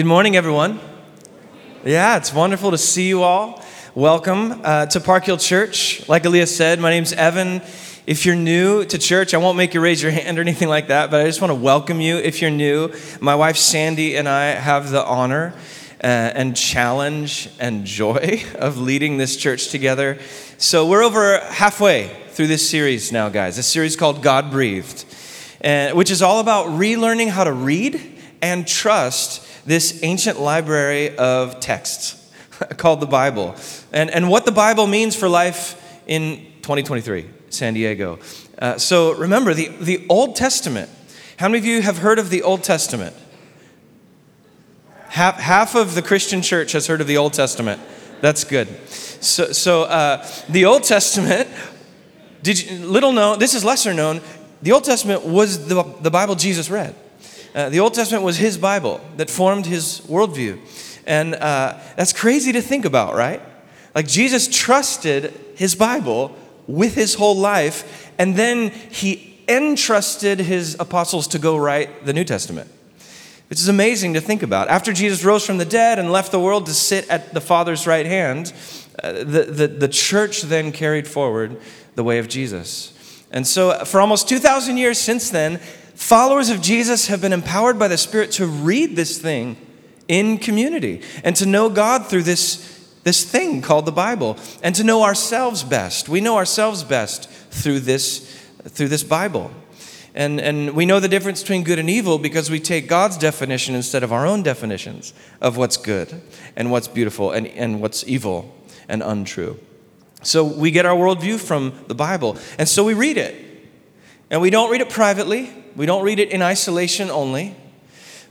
Good morning, everyone. Yeah, it's wonderful to see you all. Welcome uh, to Park Hill Church. Like Aaliyah said, my name's Evan. If you're new to church, I won't make you raise your hand or anything like that, but I just want to welcome you if you're new. My wife Sandy and I have the honor uh, and challenge and joy of leading this church together. So we're over halfway through this series now, guys. This series called God Breathed, which is all about relearning how to read and trust this ancient library of texts called the Bible and, and what the Bible means for life in 2023, San Diego. Uh, so remember, the, the Old Testament. How many of you have heard of the Old Testament? Half, half of the Christian church has heard of the Old Testament. That's good. So, so uh, the Old Testament, did you, little known, this is lesser known, the Old Testament was the, the Bible Jesus read. Uh, the Old Testament was his Bible that formed his worldview. And uh, that's crazy to think about, right? Like Jesus trusted his Bible with his whole life, and then he entrusted his apostles to go write the New Testament. Which is amazing to think about. After Jesus rose from the dead and left the world to sit at the Father's right hand, uh, the, the, the church then carried forward the way of Jesus. And so, for almost 2,000 years since then, followers of Jesus have been empowered by the Spirit to read this thing in community and to know God through this, this thing called the Bible and to know ourselves best. We know ourselves best through this, through this Bible. And, and we know the difference between good and evil because we take God's definition instead of our own definitions of what's good and what's beautiful and, and what's evil and untrue. So we get our worldview from the Bible. And so we read it. And we don't read it privately, we don't read it in isolation only,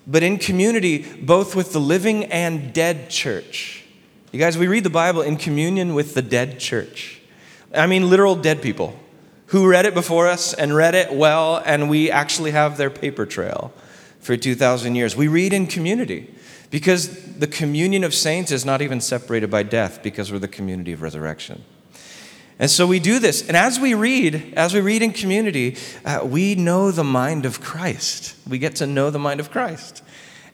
but in community, both with the living and dead church. You guys, we read the Bible in communion with the dead church. I mean, literal dead people who read it before us and read it well, and we actually have their paper trail for 2,000 years. We read in community because the communion of saints is not even separated by death because we're the community of resurrection. And so we do this. And as we read, as we read in community, uh, we know the mind of Christ. We get to know the mind of Christ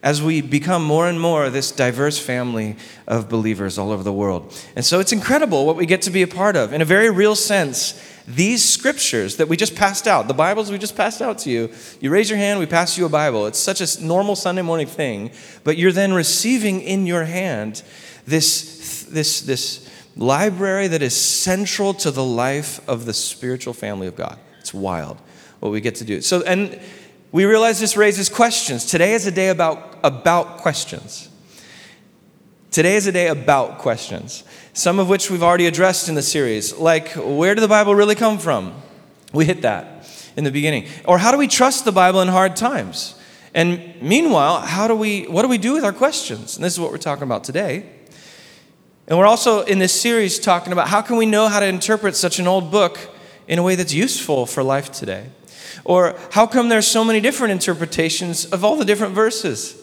as we become more and more this diverse family of believers all over the world. And so it's incredible what we get to be a part of. In a very real sense, these scriptures that we just passed out, the Bibles we just passed out to you, you raise your hand, we pass you a Bible. It's such a normal Sunday morning thing, but you're then receiving in your hand this, this, this library that is central to the life of the spiritual family of God. It's wild what we get to do. So, and we realize this raises questions. Today is a day about, about questions. Today is a day about questions, some of which we've already addressed in the series, like where did the Bible really come from? We hit that in the beginning. Or how do we trust the Bible in hard times? And meanwhile, how do we what do we do with our questions? And this is what we're talking about today. And we're also in this series talking about how can we know how to interpret such an old book in a way that's useful for life today? Or how come there's so many different interpretations of all the different verses?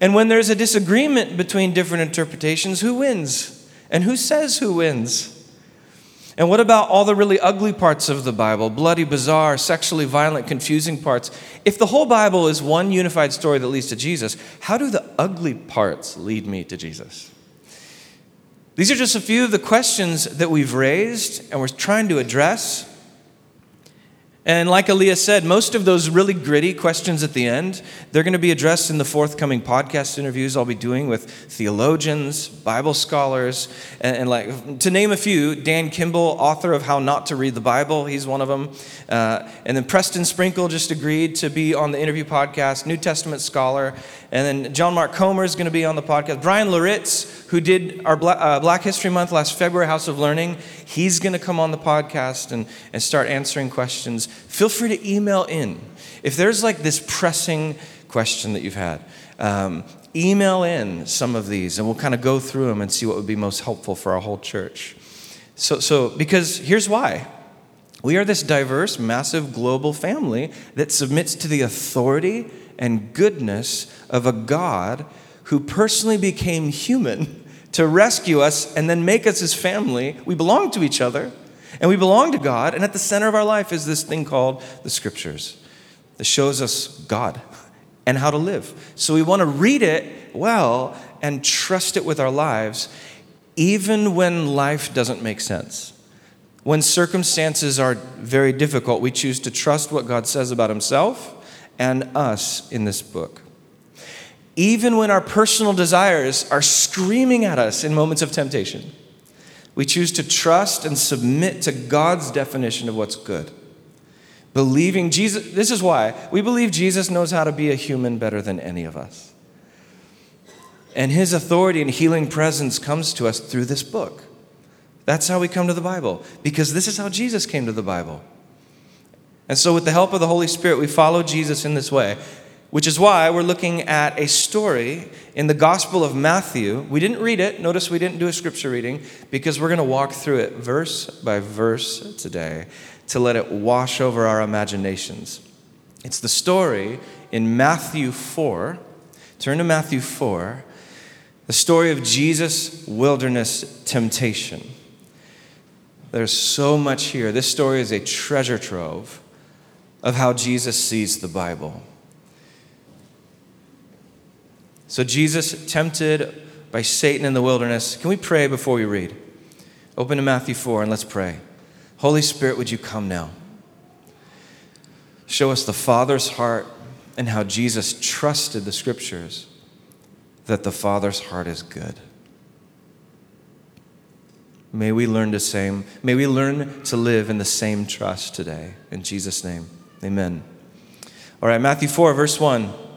And when there's a disagreement between different interpretations, who wins? And who says who wins? And what about all the really ugly parts of the Bible? Bloody, bizarre, sexually violent, confusing parts. If the whole Bible is one unified story that leads to Jesus, how do the ugly parts lead me to Jesus? These are just a few of the questions that we've raised and we're trying to address. And like Aaliyah said, most of those really gritty questions at the end, they're going to be addressed in the forthcoming podcast interviews I'll be doing with theologians, Bible scholars, and, and like to name a few, Dan Kimball, author of How Not to Read the Bible, he's one of them. Uh, and then Preston Sprinkle just agreed to be on the interview podcast, New Testament scholar. And then John Mark Comer is going to be on the podcast. Bryan Loritts, who did our Black, uh, Black History Month last February, House of Learning, he's going to come on the podcast and, and start answering questions feel free to email in. If there's like this pressing question that you've had, um, email in some of these and we'll kind of go through them and see what would be most helpful for our whole church. So, so because here's why. We are this diverse, massive global family that submits to the authority and goodness of a God who personally became human to rescue us and then make us his family. We belong to each other. And we belong to God, and at the center of our life is this thing called the scriptures that shows us God and how to live. So we want to read it well and trust it with our lives, even when life doesn't make sense. When circumstances are very difficult, we choose to trust what God says about Himself and us in this book. Even when our personal desires are screaming at us in moments of temptation, we choose to trust and submit to God's definition of what's good. Believing Jesus, this is why we believe Jesus knows how to be a human better than any of us. And his authority and healing presence comes to us through this book. That's how we come to the Bible, because this is how Jesus came to the Bible. And so, with the help of the Holy Spirit, we follow Jesus in this way, which is why we're looking at a story in the Gospel of Matthew. We didn't read it. Notice we didn't do a scripture reading because we're going to walk through it verse by verse today to let it wash over our imaginations. It's the story in Matthew 4. Turn to Matthew 4, the story of Jesus' wilderness temptation. There's so much here. This story is a treasure trove of how Jesus sees the Bible. So, Jesus tempted by Satan in the wilderness. Can we pray before we read? Open to Matthew 4 and let's pray. Holy Spirit, would you come now? Show us the Father's heart and how Jesus trusted the scriptures that the Father's heart is good. May we learn the same. May we learn to live in the same trust today. In Jesus' name, amen. All right, Matthew 4, verse 1.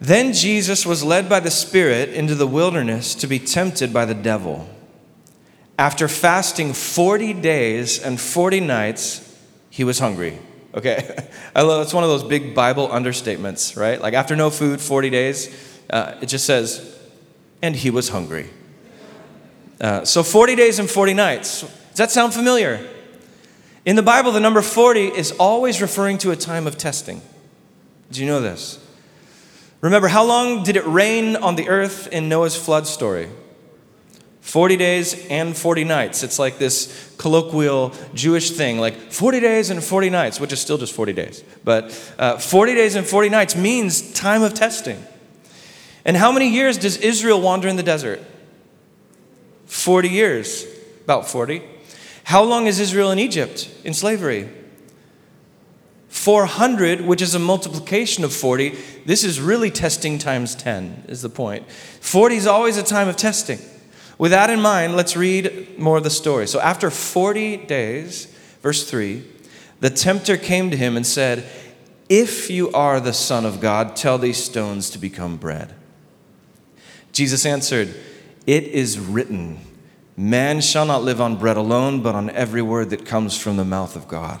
Then Jesus was led by the Spirit into the wilderness to be tempted by the devil. After fasting 40 days and 40 nights, he was hungry. Okay, I love it's one of those big Bible understatements, right? Like after no food, 40 days, uh, it just says, and he was hungry. Uh, so 40 days and 40 nights. Does that sound familiar? In the Bible, the number 40 is always referring to a time of testing. Do you know this? Remember, how long did it rain on the earth in Noah's flood story? 40 days and 40 nights. It's like this colloquial Jewish thing, like 40 days and 40 nights, which is still just 40 days. But uh, 40 days and 40 nights means time of testing. And how many years does Israel wander in the desert? 40 years, about 40. How long is Israel in Egypt in slavery? 400, which is a multiplication of 40. This is really testing times 10, is the point. 40 is always a time of testing. With that in mind, let's read more of the story. So, after 40 days, verse 3, the tempter came to him and said, If you are the Son of God, tell these stones to become bread. Jesus answered, it is written, Man shall not live on bread alone, but on every word that comes from the mouth of God.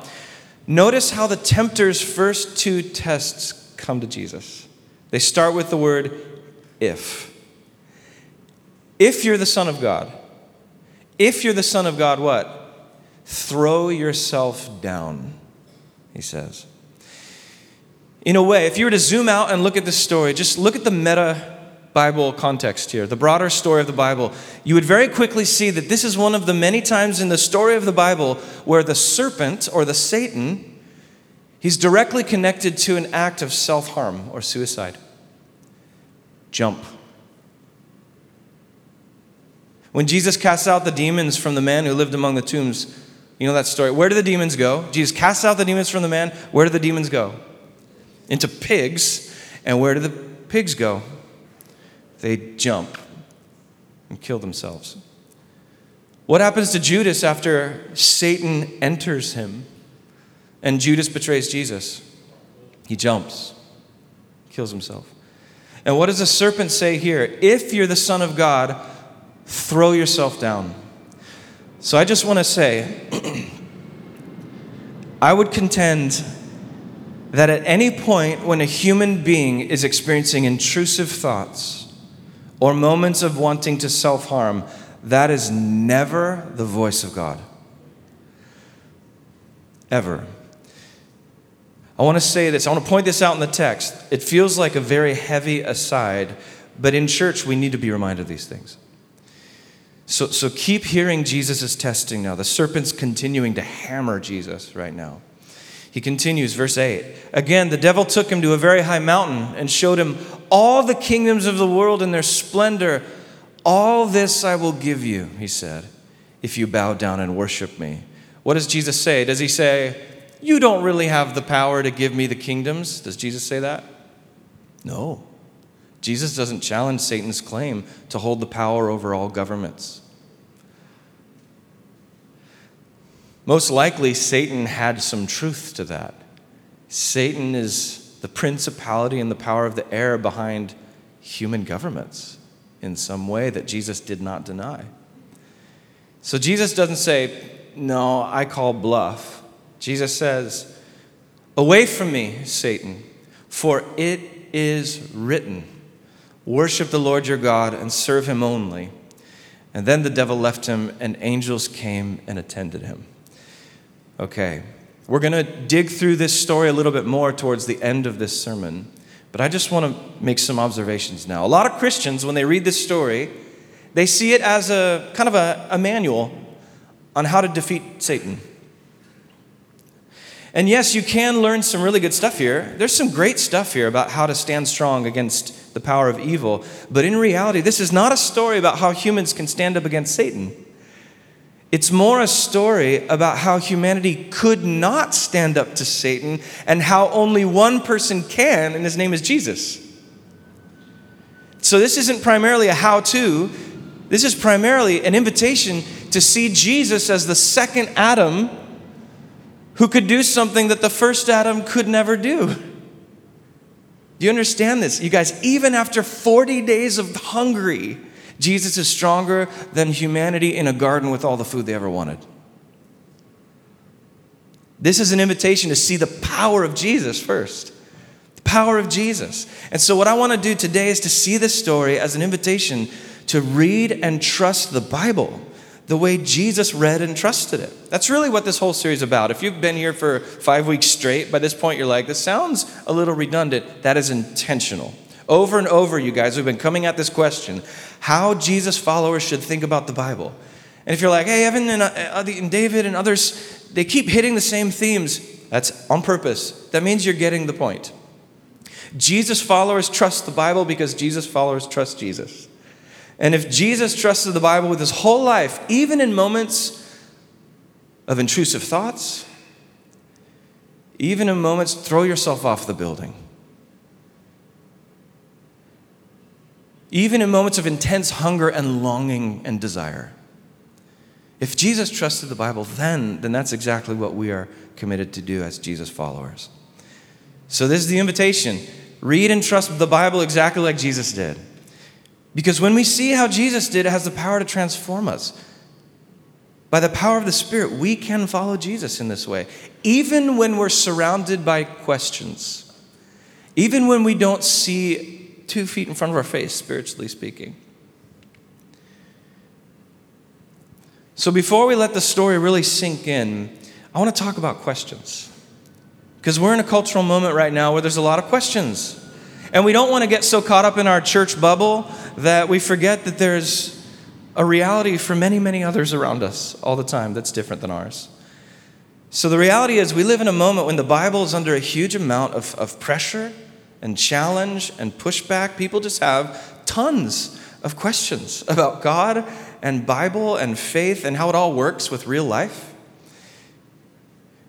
Notice how the tempter's first two tests come to Jesus. They start with the word if. If you're the Son of God, if you're the Son of God, what? Throw yourself down, he says. In a way, if you were to zoom out and look at this story, just look at the meta Bible context here, the broader story of the Bible, you would very quickly see that this is one of the many times in the story of the Bible where the serpent or the Satan, he's directly connected to an act of self harm or suicide. Jump. When Jesus casts out the demons from the man who lived among the tombs, you know that story. Where do the demons go? Jesus casts out the demons from the man. Where do the demons go? Into pigs. And where do the pigs go? They jump and kill themselves. What happens to Judas after Satan enters him and Judas betrays Jesus? He jumps, kills himself. And what does the serpent say here? If you're the Son of God, throw yourself down. So I just want to say, I would contend that at any point when a human being is experiencing intrusive thoughts or moments of wanting to self harm, that is never the voice of God. Ever. I want to say this, I want to point this out in the text. It feels like a very heavy aside, but in church, we need to be reminded of these things. So, so keep hearing Jesus' testing now. The serpent's continuing to hammer Jesus right now. He continues, verse 8. Again, the devil took him to a very high mountain and showed him all the kingdoms of the world and their splendor. All this I will give you, he said, if you bow down and worship me. What does Jesus say? Does he say, You don't really have the power to give me the kingdoms? Does Jesus say that? No. Jesus doesn't challenge Satan's claim to hold the power over all governments. Most likely, Satan had some truth to that. Satan is the principality and the power of the air behind human governments in some way that Jesus did not deny. So Jesus doesn't say, No, I call bluff. Jesus says, Away from me, Satan, for it is written, Worship the Lord your God and serve him only. And then the devil left him, and angels came and attended him. Okay, we're going to dig through this story a little bit more towards the end of this sermon. But I just want to make some observations now. A lot of Christians, when they read this story, they see it as a kind of a, a manual on how to defeat Satan. And yes, you can learn some really good stuff here. There's some great stuff here about how to stand strong against the power of evil. But in reality, this is not a story about how humans can stand up against Satan. It's more a story about how humanity could not stand up to Satan and how only one person can, and his name is Jesus. So, this isn't primarily a how to, this is primarily an invitation to see Jesus as the second Adam who could do something that the first Adam could never do. Do you understand this? You guys, even after 40 days of hungry, Jesus is stronger than humanity in a garden with all the food they ever wanted. This is an invitation to see the power of Jesus first. The power of Jesus. And so, what I want to do today is to see this story as an invitation to read and trust the Bible the way Jesus read and trusted it. That's really what this whole series is about. If you've been here for five weeks straight, by this point you're like, this sounds a little redundant. That is intentional. Over and over, you guys, we've been coming at this question how Jesus followers should think about the Bible. And if you're like, hey, Evan and, uh, and David and others, they keep hitting the same themes, that's on purpose. That means you're getting the point. Jesus followers trust the Bible because Jesus followers trust Jesus. And if Jesus trusted the Bible with his whole life, even in moments of intrusive thoughts, even in moments, throw yourself off the building. Even in moments of intense hunger and longing and desire. If Jesus trusted the Bible then, then that's exactly what we are committed to do as Jesus followers. So, this is the invitation read and trust the Bible exactly like Jesus did. Because when we see how Jesus did, it has the power to transform us. By the power of the Spirit, we can follow Jesus in this way, even when we're surrounded by questions, even when we don't see two feet in front of our face, spiritually speaking. So, before we let the story really sink in, I want to talk about questions. Because we're in a cultural moment right now where there's a lot of questions. And we don't want to get so caught up in our church bubble that we forget that there's a reality for many, many others around us all the time that's different than ours. So, the reality is, we live in a moment when the Bible is under a huge amount of, of pressure and challenge and pushback. People just have tons of questions about God and Bible and faith and how it all works with real life.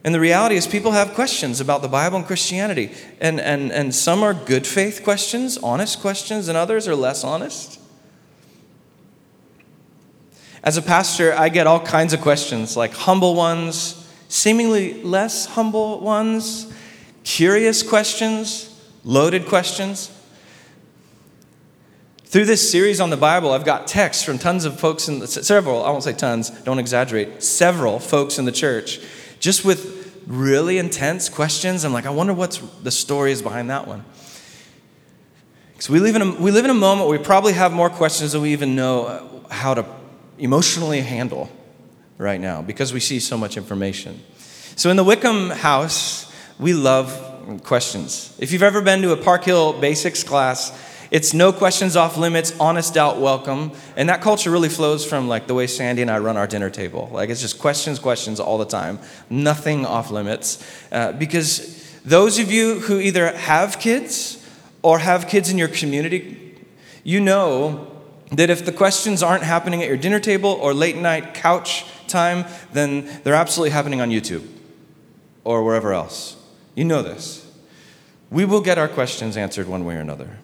And the reality is, people have questions about the Bible and Christianity. And, and, and some are good faith questions, honest questions, and others are less honest. As a pastor, I get all kinds of questions, like humble ones, seemingly less humble ones, curious questions, loaded questions. Through this series on the Bible, I've got texts from tons of folks in the, several, I won't say tons, don't exaggerate, several folks in the church, just with really intense questions. I'm like, I wonder what the story is behind that one. Because we live in a, we live in a moment where we probably have more questions than we even know uh, how to emotionally handle right now because we see so much information. So in the Wickham house, we love questions. If you've ever been to a Park Hill Basics class, it's no questions off limits, honest doubt welcome. And that culture really flows from like the way Sandy and I run our dinner table. Like it's just questions, questions all the time, nothing off limits. Uh, because those of you who either have kids or have kids in your community, you know that if the questions aren't happening at your dinner table or late night couch time, then they're absolutely happening on YouTube or wherever else. You know this. We will get our questions answered one way or another,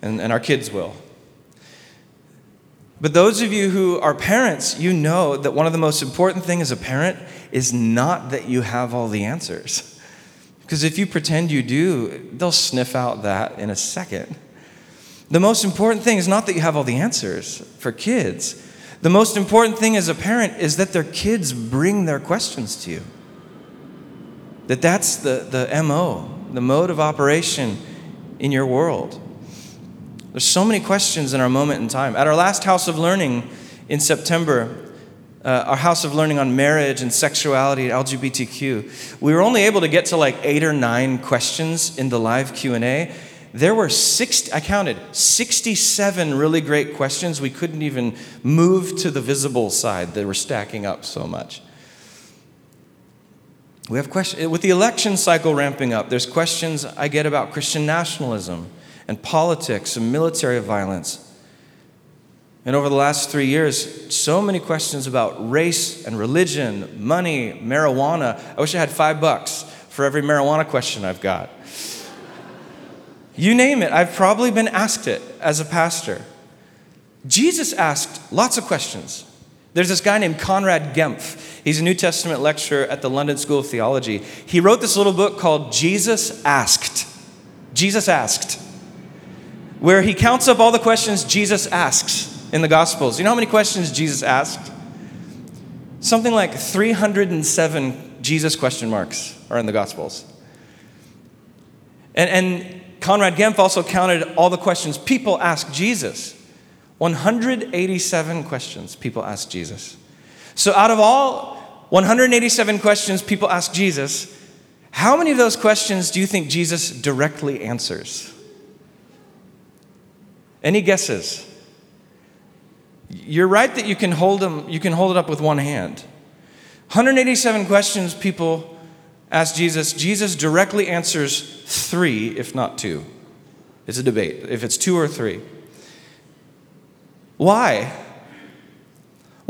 and, and our kids will. But those of you who are parents, you know that one of the most important things as a parent is not that you have all the answers. Because if you pretend you do, they'll sniff out that in a second. The most important thing is not that you have all the answers for kids. The most important thing as a parent is that their kids bring their questions to you. That that's the, the MO, the mode of operation in your world. There's so many questions in our moment in time. At our last House of Learning in September, uh, our House of Learning on marriage and sexuality and LGBTQ, we were only able to get to like eight or nine questions in the live Q&A. There were 60, I counted, 67 really great questions. We couldn't even move to the visible side. They were stacking up so much. We have questions. With the election cycle ramping up, there's questions I get about Christian nationalism and politics and military violence. And over the last three years, so many questions about race and religion, money, marijuana. I wish I had five bucks for every marijuana question I've got. you name it, I've probably been asked it as a pastor. Jesus asked lots of questions. There's this guy named Conrad Gempf. He's a New Testament lecturer at the London School of Theology. He wrote this little book called Jesus Asked. Jesus Asked, where he counts up all the questions Jesus asks in the Gospels. You know how many questions Jesus asked? Something like 307 Jesus question marks are in the Gospels. And, and Conrad Gempf also counted all the questions people ask Jesus. 187 questions people ask Jesus. So, out of all 187 questions people ask Jesus, how many of those questions do you think Jesus directly answers? Any guesses? You're right that you can hold them, you can hold it up with one hand. 187 questions people ask Jesus. Jesus directly answers three, if not two. It's a debate, if it's two or three. Why?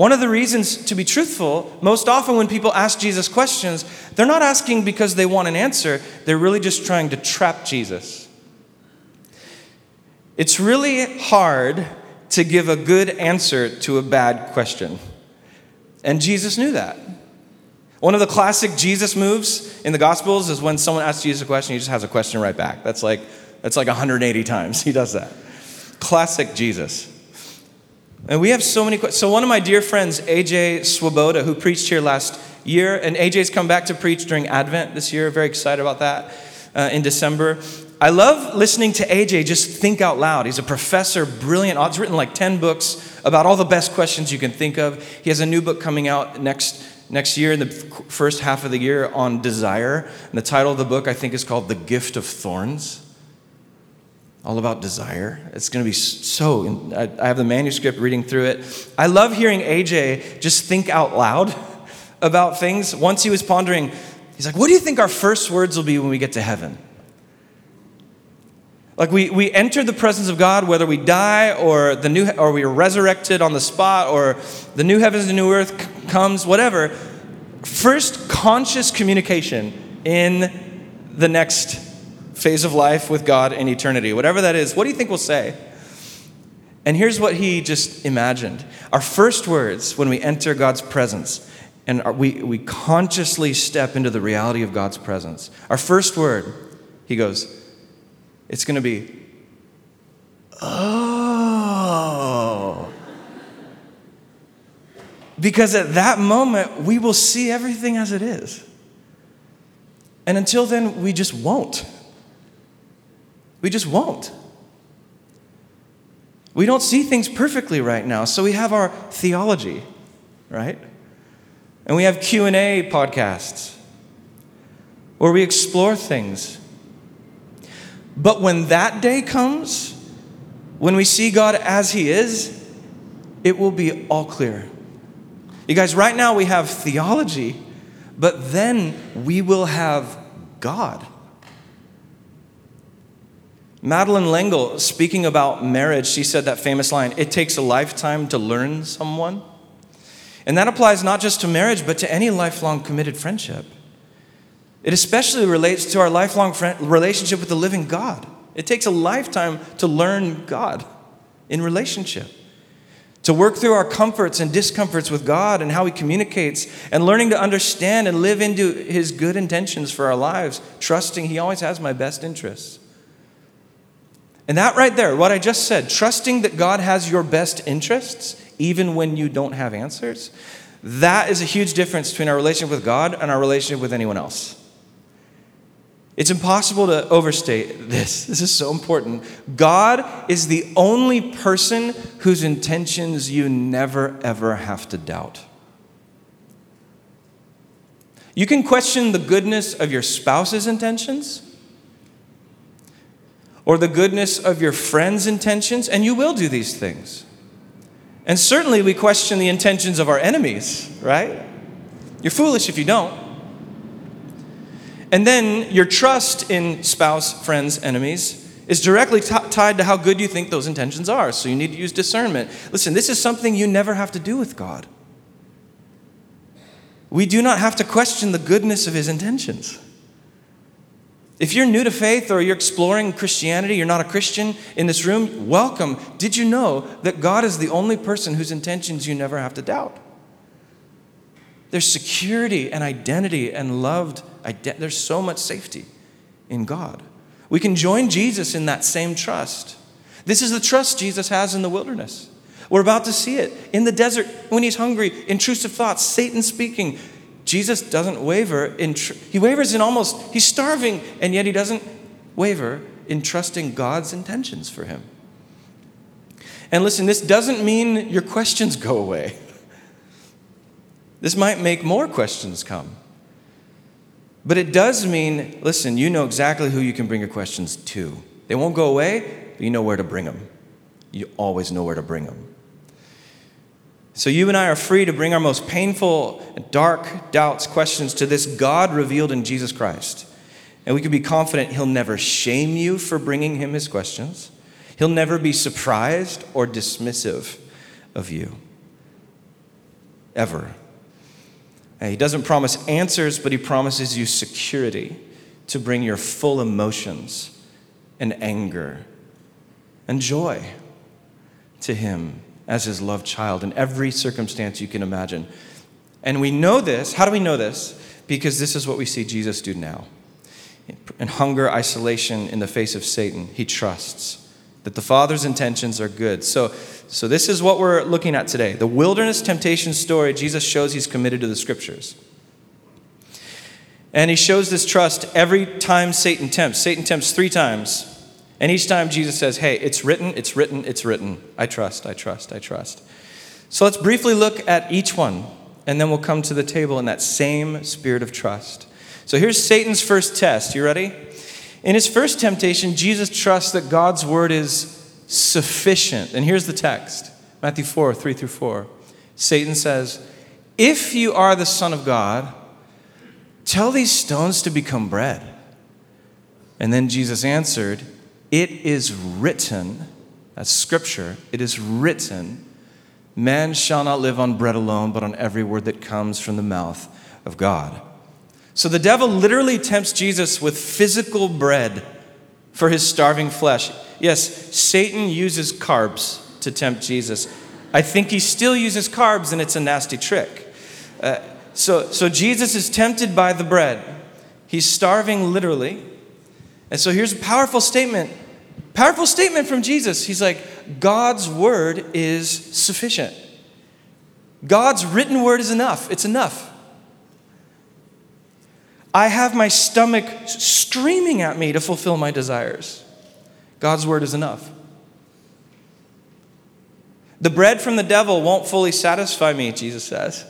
One of the reasons, to be truthful, most often when people ask Jesus questions, they're not asking because they want an answer, they're really just trying to trap Jesus. It's really hard to give a good answer to a bad question. And Jesus knew that. One of the classic Jesus moves in the Gospels is when someone asks Jesus a question, he just has a question right back. That's like, that's like 180 times he does that. Classic Jesus. And we have so many questions. So, one of my dear friends, AJ Swoboda, who preached here last year, and AJ's come back to preach during Advent this year. Very excited about that uh, in December. I love listening to AJ just think out loud. He's a professor, brilliant. He's written like 10 books about all the best questions you can think of. He has a new book coming out next, next year, in the first half of the year, on desire. And the title of the book, I think, is called The Gift of Thorns all about desire. It's going to be so. I have the manuscript reading through it. I love hearing AJ just think out loud about things. Once he was pondering, he's like, What do you think our first words will be when we get to heaven? Like we, we enter the presence of God, whether we die or the new or we are resurrected on the spot or the new heavens and new earth comes, whatever. First conscious communication in the next phase of life with God in eternity, whatever that is, what do you think we'll say? And here's what he just imagined our first words when we enter God's presence and we, we consciously step into the reality of God's presence. Our first word, he goes, it's going to be, oh. Because at that moment, we will see everything as it is. And until then, we just won't. We just won't. We don't see things perfectly right now, so we have our theology, right? And we have Q&A podcasts where we explore things. But when that day comes, when we see God as he is, it will be all clear. You guys, right now we have theology, but then we will have God. Madeleine L'Engle, speaking about marriage, she said that famous line it takes a lifetime to learn someone. And that applies not just to marriage, but to any lifelong committed friendship. It especially relates to our lifelong friend, relationship with the living God. It takes a lifetime to learn God in relationship, to work through our comforts and discomforts with God and how He communicates, and learning to understand and live into His good intentions for our lives, trusting He always has my best interests. And that right there, what I just said, trusting that God has your best interests, even when you don't have answers, that is a huge difference between our relationship with God and our relationship with anyone else. It's impossible to overstate this. This is so important. God is the only person whose intentions you never, ever have to doubt. You can question the goodness of your spouse's intentions or the goodness of your friend's intentions, and you will do these things. And certainly we question the intentions of our enemies, right? You're foolish if you don't. And then your trust in spouse, friends, enemies is directly t- tied to how good you think those intentions are. So you need to use discernment. Listen, this is something you never have to do with God. We do not have to question the goodness of his intentions. If you're new to faith or you're exploring Christianity, you're not a Christian in this room, welcome. Did you know that God is the only person whose intentions you never have to doubt? There's security and identity and loved. There's so much safety in God. We can join Jesus in that same trust. This is the trust Jesus has in the wilderness. We're about to see it in the desert when he's hungry, intrusive thoughts, Satan speaking. Jesus doesn't waver in, tr- he wavers in almost, he's starving, and yet he doesn't waver in trusting God's intentions for him. And listen, this doesn't mean your questions go away. This might make more questions come. But it does mean, listen, you know exactly who you can bring your questions to. They won't go away, but you know where to bring them. You always know where to bring them. So you and I are free to bring our most painful, dark doubts, questions to this God revealed in Jesus Christ. And we can be confident He'll never shame you for bringing Him His questions. He'll never be surprised or dismissive of you. Ever. He doesn't promise answers, but He promises you security to bring your full emotions and anger and joy to Him as his loved child in every circumstance you can imagine. And we know this. How do we know this? Because this is what we see Jesus do now. In hunger, isolation, in the face of Satan, he trusts that the Father's intentions are good. So, so this is what we're looking at today. The wilderness temptation story, Jesus shows he's committed to the scriptures. And he shows this trust every time Satan tempts. Satan tempts three times. And each time Jesus says, Hey, it's written, it's written, it's written. I trust, I trust, I trust. So let's briefly look at each one, and then we'll come to the table in that same spirit of trust. So here's Satan's first test. You ready? In his first temptation, Jesus trusts that God's word is sufficient. And here's the text Matthew 4 3 through 4. Satan says, If you are the Son of God, tell these stones to become bread. And then Jesus answered, it is written, that's scripture, it is written, man shall not live on bread alone, but on every word that comes from the mouth of God. So the devil literally tempts Jesus with physical bread for his starving flesh. Yes, Satan uses carbs to tempt Jesus. I think he still uses carbs, and it's a nasty trick. Uh, so, so Jesus is tempted by the bread. He's starving literally. And so here's a powerful statement. Powerful statement from Jesus. He's like, God's word is sufficient. God's written word is enough. It's enough. I have my stomach screaming at me to fulfill my desires. God's word is enough. The bread from the devil won't fully satisfy me, Jesus says.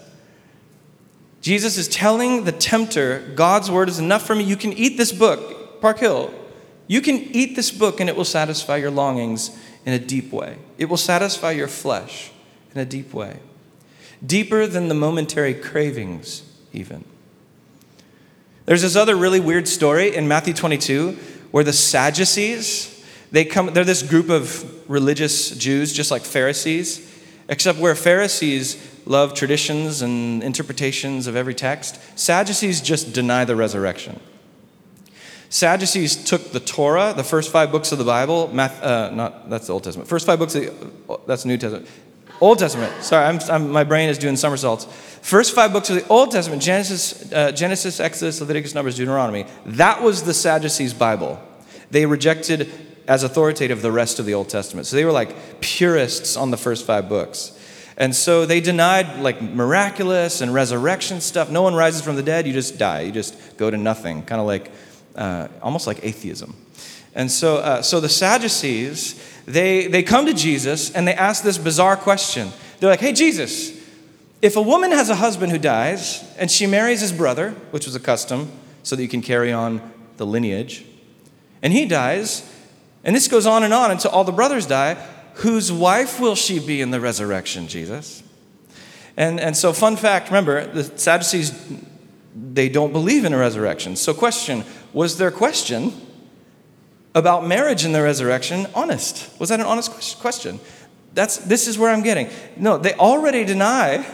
Jesus is telling the tempter, God's word is enough for me. You can eat this book, Park Hill. You can eat this book and it will satisfy your longings in a deep way. It will satisfy your flesh in a deep way. Deeper than the momentary cravings, even. There's this other really weird story in Matthew 22 where the Sadducees, they come, they're this group of religious Jews, just like Pharisees, except where Pharisees love traditions and interpretations of every text, Sadducees just deny the resurrection. Sadducees took the Torah, the first five books of the Bible, math, uh, not that's the Old Testament. First five books, the, that's the New Testament. Old Testament. Sorry, I'm, I'm, my brain is doing somersaults. First five books of the Old Testament: Genesis, uh, Genesis, Exodus, Leviticus, Numbers, Deuteronomy. That was the Sadducees' Bible. They rejected as authoritative the rest of the Old Testament. So they were like purists on the first five books. And so they denied like miraculous and resurrection stuff. No one rises from the dead, you just die. You just go to nothing, kind of like uh, almost like atheism. And so, uh, so the Sadducees, they, they come to Jesus and they ask this bizarre question. They're like, hey, Jesus, if a woman has a husband who dies and she marries his brother, which was a custom so that you can carry on the lineage, and he dies, and this goes on and on until all the brothers die, whose wife will she be in the resurrection, Jesus? And, and so, fun fact remember, the Sadducees, they don't believe in a resurrection. So, question was their question about marriage in the resurrection honest? Was that an honest question? That's, this is where I'm getting. No, they already deny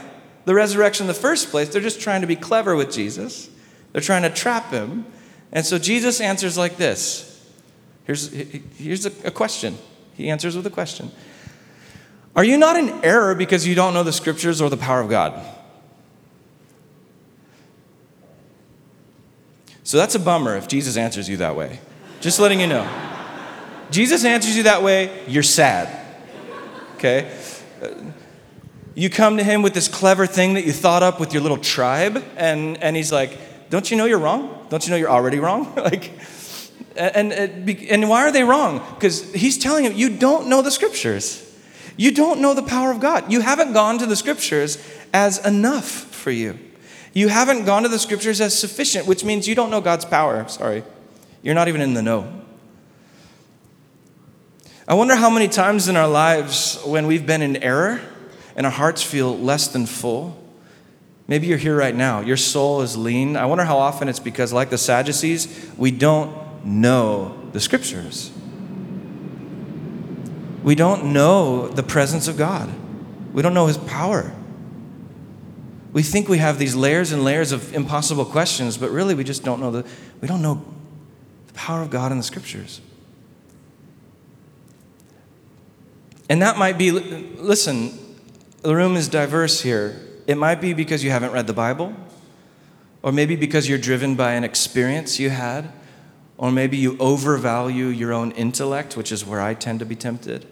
the resurrection in the first place. They're just trying to be clever with Jesus, they're trying to trap him. And so Jesus answers like this Here's, here's a, a question. He answers with a question Are you not in error because you don't know the scriptures or the power of God? So that's a bummer if Jesus answers you that way. Just letting you know. Jesus answers you that way, you're sad. Okay? Uh, you come to him with this clever thing that you thought up with your little tribe, and, and he's like, Don't you know you're wrong? Don't you know you're already wrong? like, and, uh, and, and why are they wrong? Because he's telling him, You don't know the scriptures. You don't know the power of God. You haven't gone to the scriptures as enough for you. You haven't gone to the scriptures as sufficient, which means you don't know God's power. Sorry. You're not even in the know. I wonder how many times in our lives when we've been in error and our hearts feel less than full. Maybe you're here right now. Your soul is lean. I wonder how often it's because, like the Sadducees, we don't know the scriptures. We don't know the presence of God. We don't know his power we think we have these layers and layers of impossible questions, but really we just don't know the we don't know the power of God in the scriptures. And that might be listen, the room is diverse here. It might be because you haven't read the Bible, or maybe because you're driven by an experience you had, or maybe you overvalue your own intellect, which is where I tend to be tempted.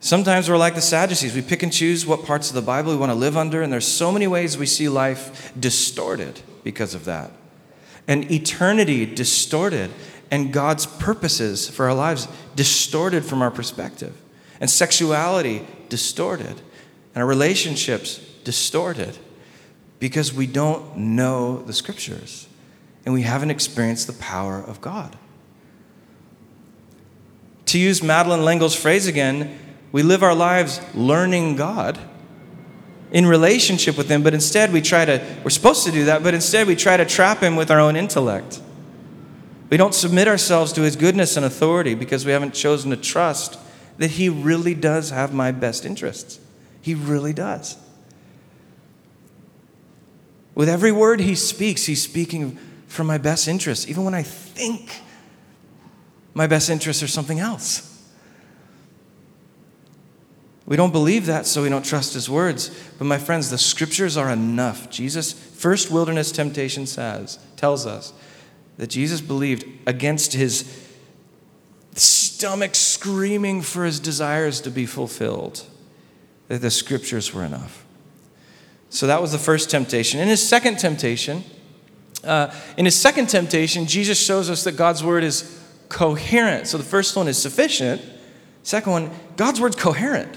Sometimes we're like the Sadducees. We pick and choose what parts of the Bible we want to live under, and there's so many ways we see life distorted because of that. And eternity distorted, and God's purposes for our lives distorted from our perspective. And sexuality distorted, and our relationships distorted because we don't know the scriptures and we haven't experienced the power of God. To use Madeleine L'Engle's phrase again, we live our lives learning God in relationship with Him, but instead we try to, we're supposed to do that, but instead we try to trap Him with our own intellect. We don't submit ourselves to His goodness and authority because we haven't chosen to trust that He really does have my best interests. He really does. With every word He speaks, He's speaking for my best interests, even when I think my best interests are something else. We don't believe that, so we don't trust his words. But my friends, the scriptures are enough. Jesus' first wilderness temptation says, tells us that Jesus believed against his stomach screaming for his desires to be fulfilled, that the scriptures were enough. So that was the first temptation. In his second temptation, Uh, in his second temptation, Jesus shows us that God's word is coherent. So the first one is sufficient. Second one, God's word's coherent.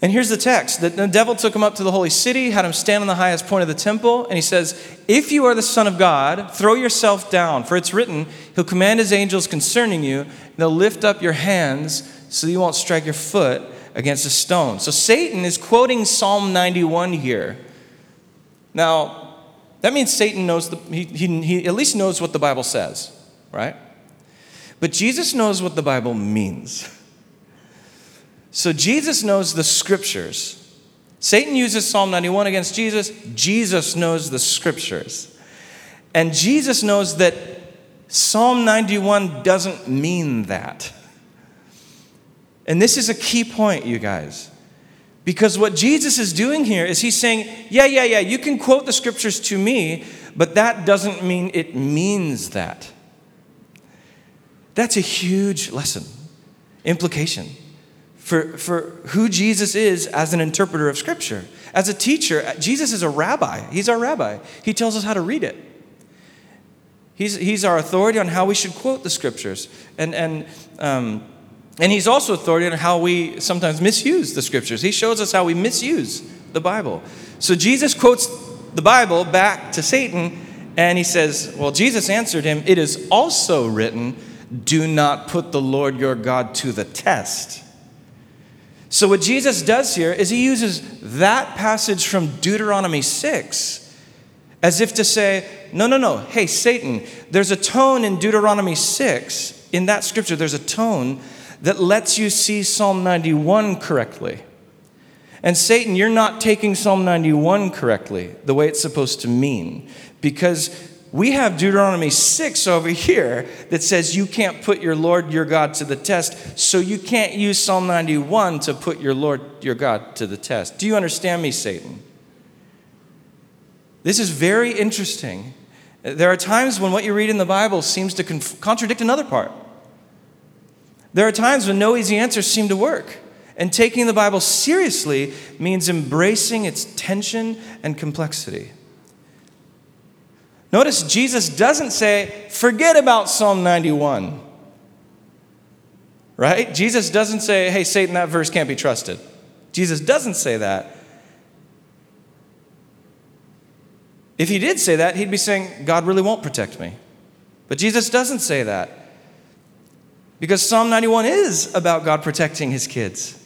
And here's the text that the devil took him up to the holy city, had him stand on the highest point of the temple, and he says, If you are the Son of God, throw yourself down, for it's written, He'll command His angels concerning you, and they'll lift up your hands so you won't strike your foot against a stone. So Satan is quoting Psalm 91 here. Now, that means Satan knows, the, he, he, he at least knows what the Bible says, right? But Jesus knows what the Bible means. So Jesus knows the scriptures. Satan uses Psalm 91 against Jesus. Jesus knows the scriptures. And Jesus knows that Psalm 91 doesn't mean that. And this is a key point, you guys. Because what Jesus is doing here is he's saying, yeah, yeah, yeah, you can quote the scriptures to me, but that doesn't mean it means that. That's a huge lesson, implication for, for who Jesus is as an interpreter of scripture. As a teacher, Jesus is a rabbi. He's our rabbi. He tells us how to read it. He's, he's our authority on how we should quote the scriptures. And, and um, and he's also authority on how we sometimes misuse the scriptures. He shows us how we misuse the Bible. So Jesus quotes the Bible back to Satan, and he says, Well, Jesus answered him, It is also written, do not put the Lord your God to the test. So, what Jesus does here is he uses that passage from Deuteronomy 6 as if to say, No, no, no. Hey, Satan, there's a tone in Deuteronomy 6, in that scripture, there's a tone that lets you see Psalm 91 correctly. And Satan, you're not taking Psalm 91 correctly, the way it's supposed to mean, because we have Deuteronomy 6 over here that says you can't put your Lord your God to the test, so you can't use Psalm 91 to put your Lord your God to the test. Do you understand me, Satan? This is very interesting. There are times when what you read in the Bible seems to contradict another part. There are times when no easy answers seem to work. And taking the Bible seriously means embracing its tension and complexity. Notice Jesus doesn't say, forget about Psalm 91. Right? Jesus doesn't say, hey, Satan, that verse can't be trusted. Jesus doesn't say that. If he did say that, he'd be saying, God really won't protect me. But Jesus doesn't say that. Because Psalm 91 is about God protecting his kids.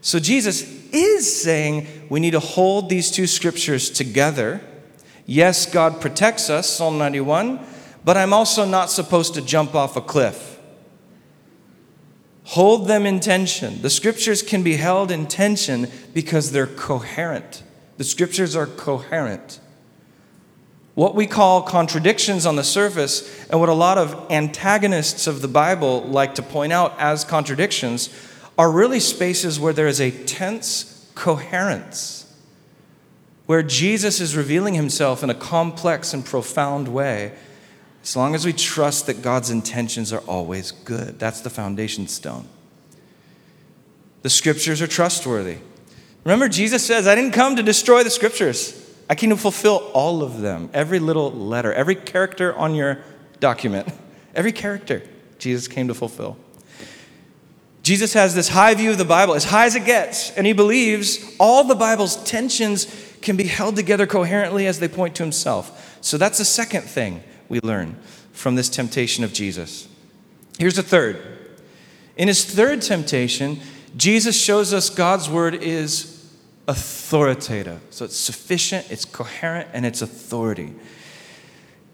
So Jesus is saying we need to hold these two scriptures together. Yes, God protects us, Psalm 91, but I'm also not supposed to jump off a cliff. Hold them in tension. The scriptures can be held in tension because they're coherent. The scriptures are coherent. What we call contradictions on the surface, and what a lot of antagonists of the Bible like to point out as contradictions, are really spaces where there is a tense coherence, where Jesus is revealing himself in a complex and profound way, as long as we trust that God's intentions are always good. That's the foundation stone. The scriptures are trustworthy. Remember, Jesus says, I didn't come to destroy the scriptures. I came to fulfill all of them, every little letter, every character on your document, every character Jesus came to fulfill. Jesus has this high view of the Bible, as high as it gets, and he believes all the Bible's tensions can be held together coherently as they point to himself. So that's the second thing we learn from this temptation of Jesus. Here's the third. In his third temptation, Jesus shows us God's word is authoritative. So it's sufficient, it's coherent, and it's authority.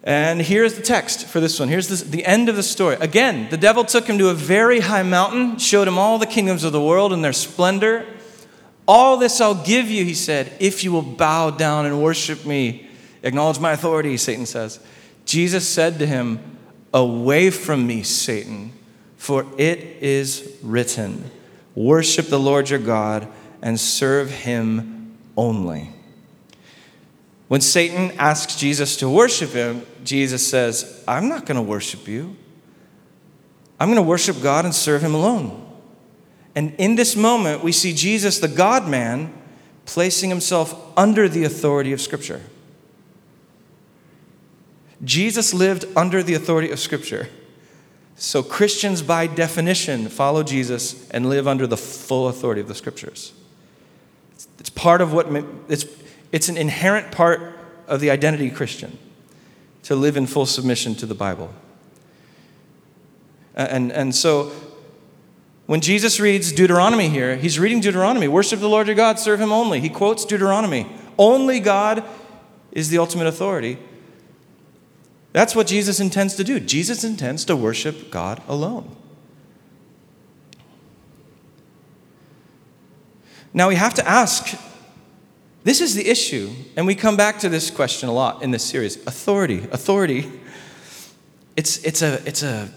And here's the text for this one. Here's the end of the story. Again, the devil took him to a very high mountain, showed him all the kingdoms of the world and their splendor. All this I'll give you, he said, if you will bow down and worship me. Acknowledge my authority, Satan says. Jesus said to him, Away from me, Satan, for it is written, Worship the Lord your God and serve him only. When Satan asks Jesus to worship him, Jesus says, I'm not going to worship you. I'm going to worship God and serve him alone. And in this moment, we see Jesus, the God man, placing himself under the authority of Scripture. Jesus lived under the authority of Scripture. So Christians, by definition, follow Jesus and live under the full authority of the Scriptures. It's part of what, it's, it's an inherent part of the identity Christian to live in full submission to the Bible. And, and so when Jesus reads Deuteronomy here, he's reading Deuteronomy worship the Lord your God, serve him only. He quotes Deuteronomy. Only God is the ultimate authority. That's what Jesus intends to do. Jesus intends to worship God alone. Now we have to ask this is the issue, and we come back to this question a lot in this series authority. Authority. It's, it's, a, it's a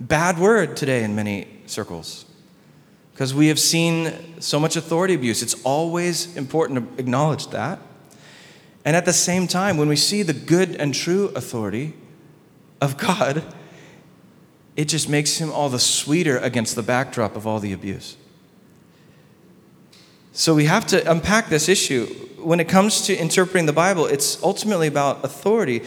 bad word today in many circles because we have seen so much authority abuse. It's always important to acknowledge that. And at the same time, when we see the good and true authority of God, it just makes him all the sweeter against the backdrop of all the abuse. So we have to unpack this issue. When it comes to interpreting the Bible, it's ultimately about authority.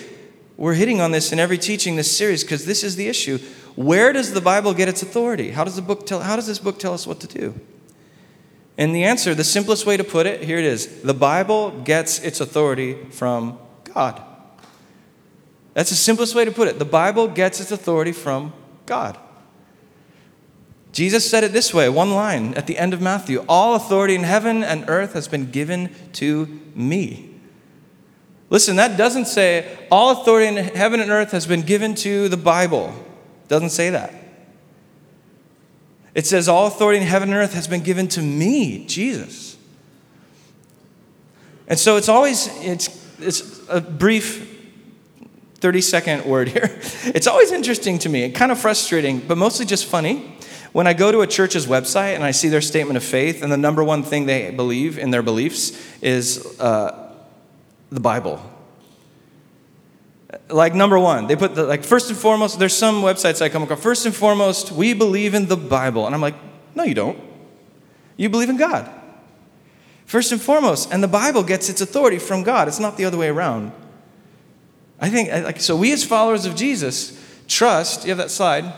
We're hitting on this in every teaching this series because this is the issue. Where does the Bible get its authority? How does, the book tell, how does this book tell us what to do? And the answer, the simplest way to put it, here it is the Bible gets its authority from God. That's the simplest way to put it. The Bible gets its authority from God. Jesus said it this way one line at the end of Matthew All authority in heaven and earth has been given to me. Listen, that doesn't say all authority in heaven and earth has been given to the Bible. It doesn't say that. It says all authority in heaven and earth has been given to me, Jesus. And so it's always it's it's a brief 30 second word here. It's always interesting to me, kind of frustrating, but mostly just funny when I go to a church's website and I see their statement of faith, and the number one thing they believe in their beliefs is uh, the Bible. Like number one, they put the like first and foremost. There's some websites I come across. First and foremost, we believe in the Bible, and I'm like, no, you don't. You believe in God. First and foremost, and the Bible gets its authority from God. It's not the other way around. I think like so. We as followers of Jesus trust. You have that slide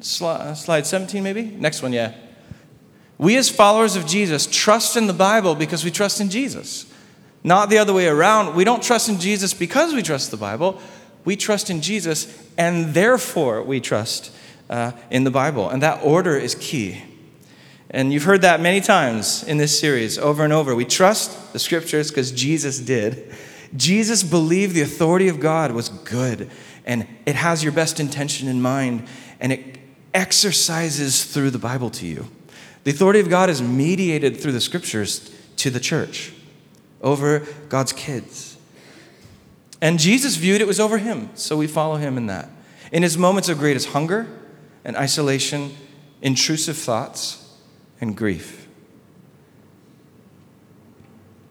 slide 17, maybe? Next one, yeah. We, as followers of Jesus, trust in the Bible because we trust in Jesus. Not the other way around. We don't trust in Jesus because we trust the Bible. We trust in Jesus, and therefore we trust uh, in the Bible. And that order is key. And you've heard that many times in this series, over and over. We trust the scriptures because Jesus did. Jesus believed the authority of God was good, and it has your best intention in mind, and it exercises through the Bible to you. The authority of God is mediated through the scriptures to the church over God's kids. And Jesus viewed it was over him, so we follow him in that. In his moments of greatest hunger and isolation, intrusive thoughts, and grief.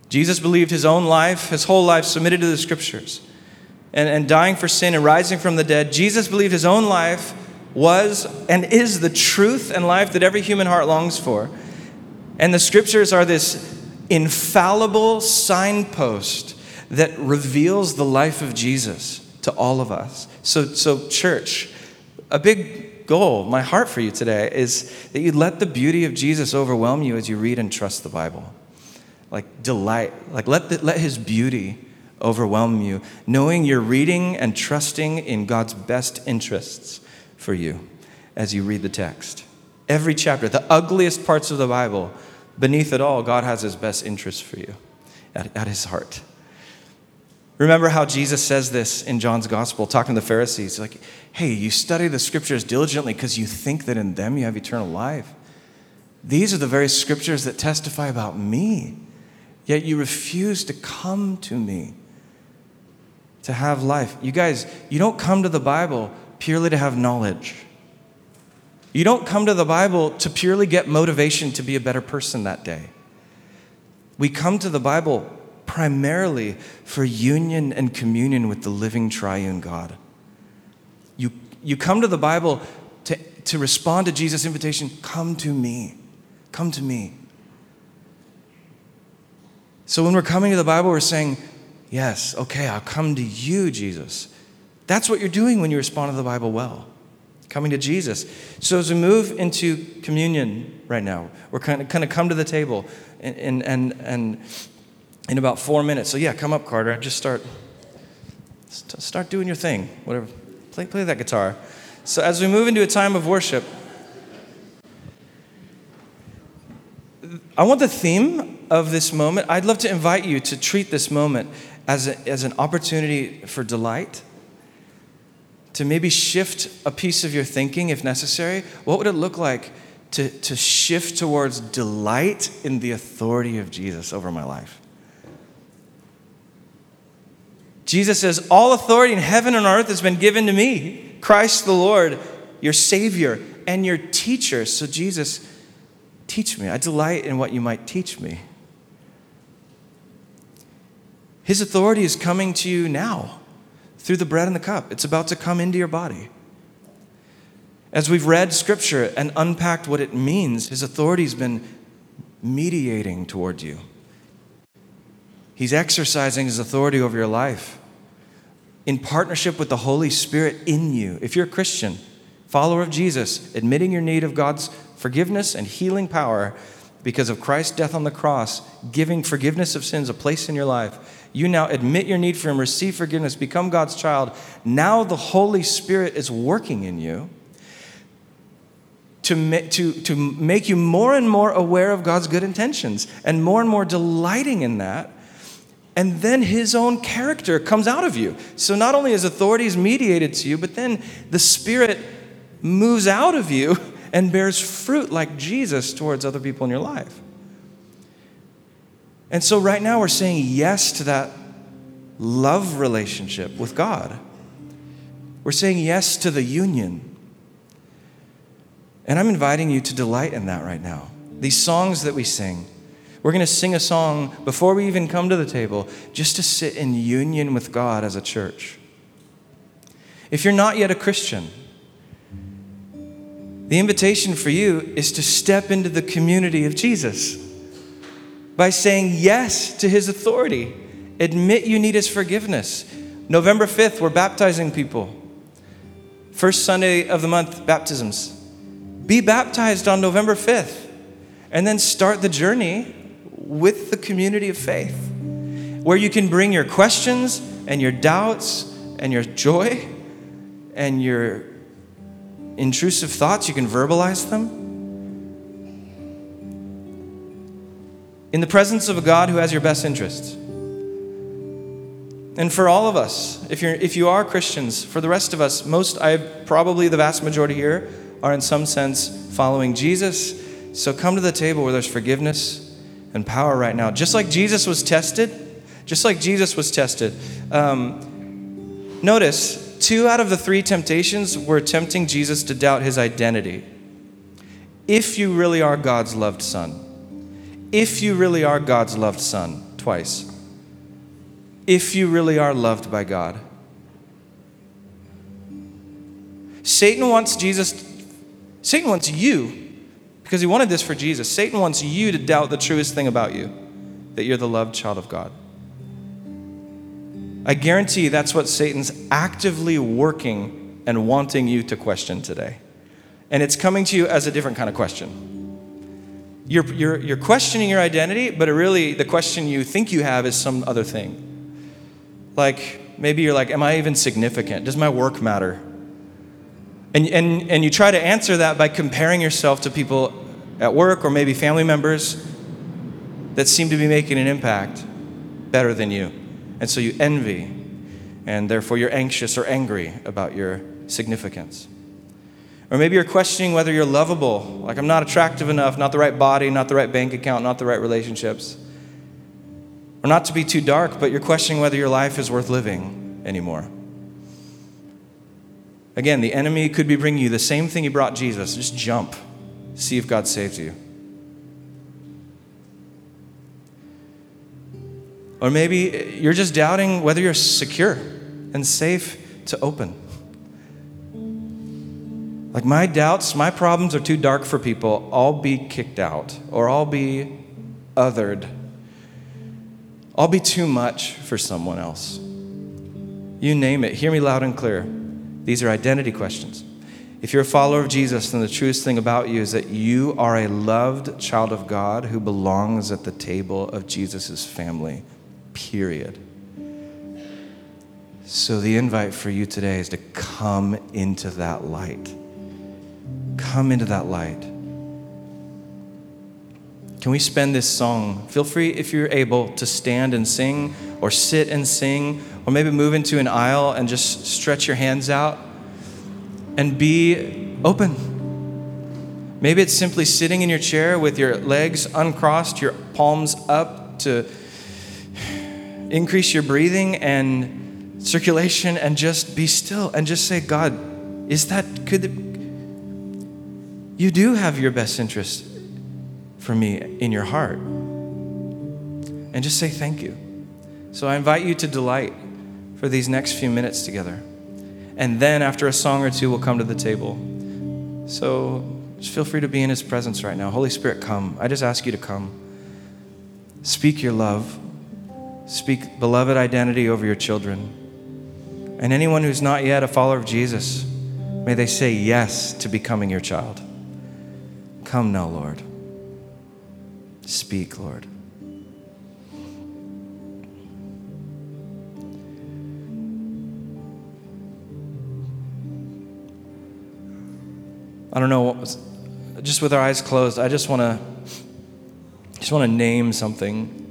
Jesus believed his own life, his whole life, submitted to the scriptures. And, and dying for sin and rising from the dead, Jesus believed his own life was and is the truth and life that every human heart longs for. And the scriptures are this infallible signpost that reveals the life of Jesus to all of us. So, so church, a big goal, my heart for you today is that you let the beauty of Jesus overwhelm you as you read and trust the Bible. Like delight, like let, the, let his beauty overwhelm you, knowing you're reading and trusting in God's best interests for you as you read the text. Every chapter, the ugliest parts of the Bible, beneath it all, God has his best interest for you at, at his heart. Remember how Jesus says this in John's gospel, talking to the Pharisees, like, hey, you study the scriptures diligently because you think that in them you have eternal life. These are the very scriptures that testify about me, yet you refuse to come to me to have life. You guys, you don't come to the Bible purely to have knowledge. You don't come to the Bible to purely get motivation to be a better person that day. We come to the Bible primarily for union and communion with the living triune God. You, you come to the Bible to, to respond to Jesus' invitation come to me. Come to me. So when we're coming to the Bible, we're saying, Yes, okay, I'll come to you, Jesus. That's what you're doing when you respond to the Bible well, coming to Jesus. So as we move into communion right now, we're kind of, kind of come to the table and, and, and in about four minutes. So yeah, come up, Carter. Just start, start doing your thing, whatever. Play, play that guitar. So as we move into a time of worship, I want the theme of this moment, I'd love to invite you to treat this moment as, a, as an opportunity for delight, to maybe shift a piece of your thinking if necessary. What would it look like to, to shift towards delight in the authority of Jesus over my life? Jesus says, All authority in heaven and earth has been given to me. Christ the Lord, your Savior and your teacher. So, Jesus, teach me. I delight in what you might teach me. His authority is coming to you now through the bread and the cup. It's about to come into your body. As we've read scripture and unpacked what it means, his authority has been mediating toward you. He's exercising his authority over your life in partnership with the Holy Spirit in you. If you're a Christian, follower of Jesus, admitting your need of God's forgiveness and healing power because of Christ's death on the cross, giving forgiveness of sins a place in your life, you now admit your need for Him, receive forgiveness, become God's child. Now the Holy Spirit is working in you to, to, to make you more and more aware of God's good intentions and more and more delighting in that and then his own character comes out of you. So not only is authority is mediated to you, but then the Spirit moves out of you and bears fruit like Jesus towards other people in your life. And so right now we're saying yes to that love relationship with God. We're saying yes to the union. And I'm inviting you to delight in that right now. These songs that we sing, we're going to sing a song before we even come to the table just to sit in union with God as a church. If you're not yet a Christian, the invitation for you is to step into the community of Jesus by saying yes to his authority. Admit you need his forgiveness. November 5th, we're baptizing people. First Sunday of the month, baptisms. Be baptized on November 5th and then start the journey with the community of faith, where you can bring your questions and your doubts and your joy and your intrusive thoughts, you can verbalize them. In the presence of a God who has your best interests. And for all of us, if, you're, if you are Christians, for the rest of us, most, I probably the vast majority here, are in some sense following Jesus. So come to the table where there's forgiveness and power right now. Just like Jesus was tested, just like Jesus was tested. Um, notice, two out of the three temptations were tempting Jesus to doubt his identity. If you really are God's loved son, if you really are God's loved son, twice, if you really are loved by God. Satan wants Jesus, Satan wants you because he wanted this for Jesus. Satan wants you to doubt the truest thing about you that you're the loved child of God. I guarantee that's what Satan's actively working and wanting you to question today. And it's coming to you as a different kind of question. You're, you're, you're questioning your identity, but really the question you think you have is some other thing. Like maybe you're like, Am I even significant? Does my work matter? And, and, and you try to answer that by comparing yourself to people at work or maybe family members that seem to be making an impact better than you. And so you envy, and therefore you're anxious or angry about your significance. Or maybe you're questioning whether you're lovable, like I'm not attractive enough, not the right body, not the right bank account, not the right relationships. Or not to be too dark, but you're questioning whether your life is worth living anymore. Again, the enemy could be bringing you the same thing he brought Jesus. Just jump, see if God saves you. Or maybe you're just doubting whether you're secure and safe to open. Like my doubts, my problems are too dark for people. I'll be kicked out or I'll be othered. I'll be too much for someone else. You name it. Hear me loud and clear. These are identity questions. If you're a follower of Jesus, then the truest thing about you is that you are a loved child of God who belongs at the table of Jesus' family, period. So the invite for you today is to come into that light. Come into that light. Can we spend this song? Feel free, if you're able, to stand and sing, or sit and sing, or maybe move into an aisle and just stretch your hands out and be open. Maybe it's simply sitting in your chair with your legs uncrossed, your palms up to increase your breathing and circulation and just be still and just say, God, is that, could, it, you do have your best interest for me in your heart. And just say thank you. So I invite you to delight for these next few minutes together. And then after a song or two, we'll come to the table. So just feel free to be in His presence right now. Holy Spirit, come. I just ask you to come. Speak your love. Speak beloved identity over your children. And anyone who's not yet a follower of Jesus, may they say yes to becoming your child. Come now, Lord. Speak, Lord. I don't know, just with our eyes closed, I just want to just want to name something.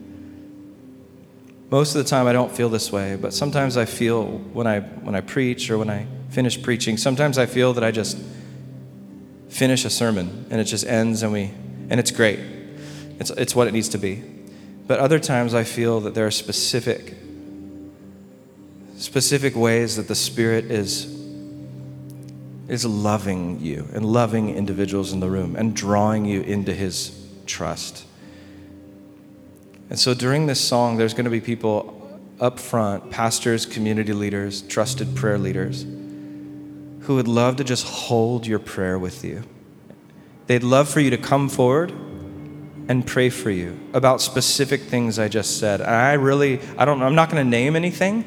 Most of the time I don't feel this way, but sometimes I feel when I when I preach or when I finish preaching, sometimes I feel that I just finish a sermon and it just ends and we and it's great. It's it's what it needs to be. But other times I feel that there are specific specific ways that the Spirit is is loving you and loving individuals in the room and drawing you into his trust. And so during this song, there's going to be people up front, pastors, community leaders, trusted prayer leaders, who would love to just hold your prayer with you. They'd love for you to come forward and pray for you about specific things I just said. I really, I don't, I'm not going to name anything,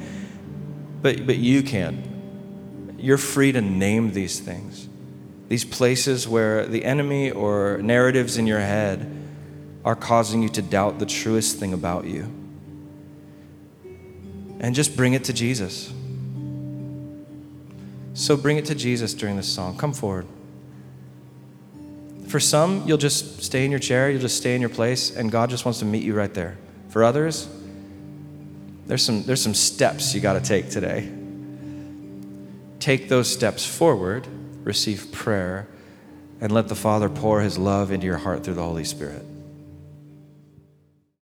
but, but you can you're free to name these things. These places where the enemy or narratives in your head are causing you to doubt the truest thing about you. And just bring it to Jesus. So bring it to Jesus during this song. Come forward. For some, you'll just stay in your chair, you'll just stay in your place, and God just wants to meet you right there. For others, there's some, there's some steps you got to take today take those steps forward, receive prayer, and let the Father pour his love into your heart through the Holy Spirit.